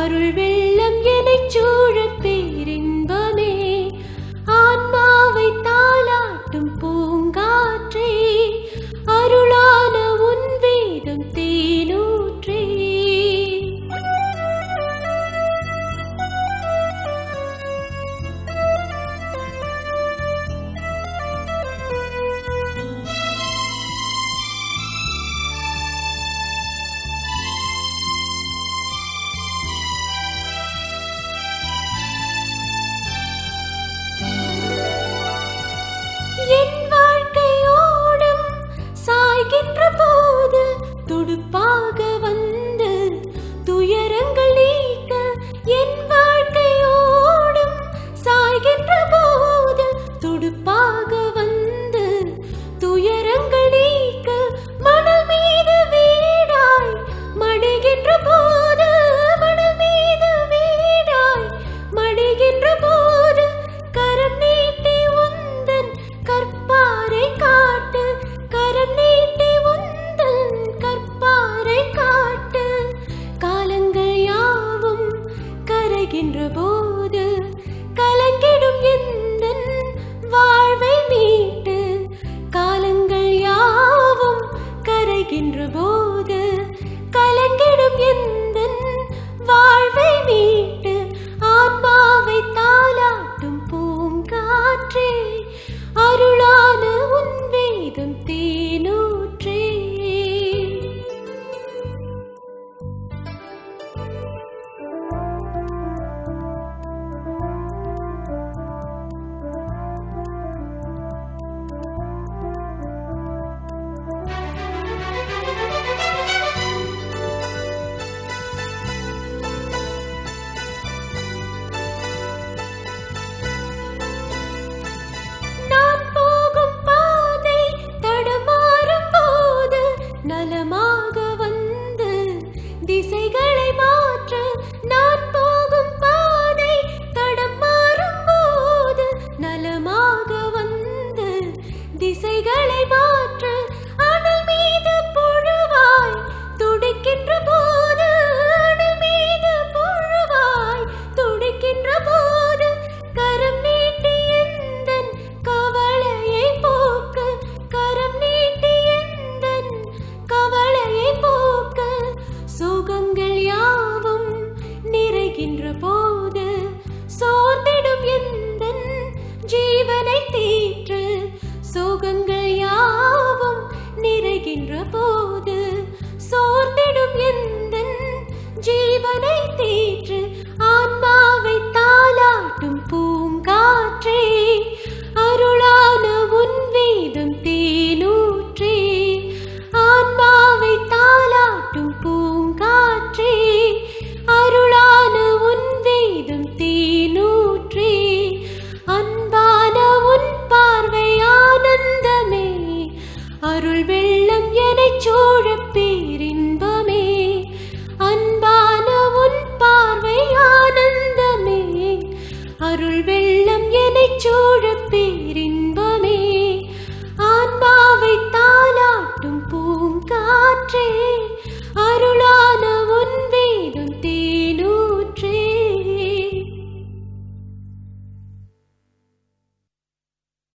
அருள் வெள்ளம் என சூ por paga. ফিরবো திசைகளை மாற்று அனல் மீது புழுவாய் துடிக்கின்ற போது அனல் மீது புழுவாய் துடிக்கின்ற போது கரம் நீட்டி கவலையை போக்கு கரம் நீட்டி கவலையை போக்கு சுகங்கள் யாவும் நிறைகின்ற போது போது சோர்ந்திடும் எந்த ஜீவனை தேற்று ஆன்மாவை தாளாட்டும் பூங்காற்றே அருளான உன் வேதம் தேனூற்றே ஆன்மாவை தாளாட்டும் பூங்காற்றே அருளான உன் வேதம் தேனூற்றே அன்பான உன் பார்வை ஆனந்தமே அருள் வெள்ள சோழ பேரின்பமே அன்பான உன் பார்வை ஆனந்தமே. அருள் வெள்ளம் என்னை சோழ பேரின்பமே ஆன்மாவை தாளாட்டும் பூங்காற்றே. அருள்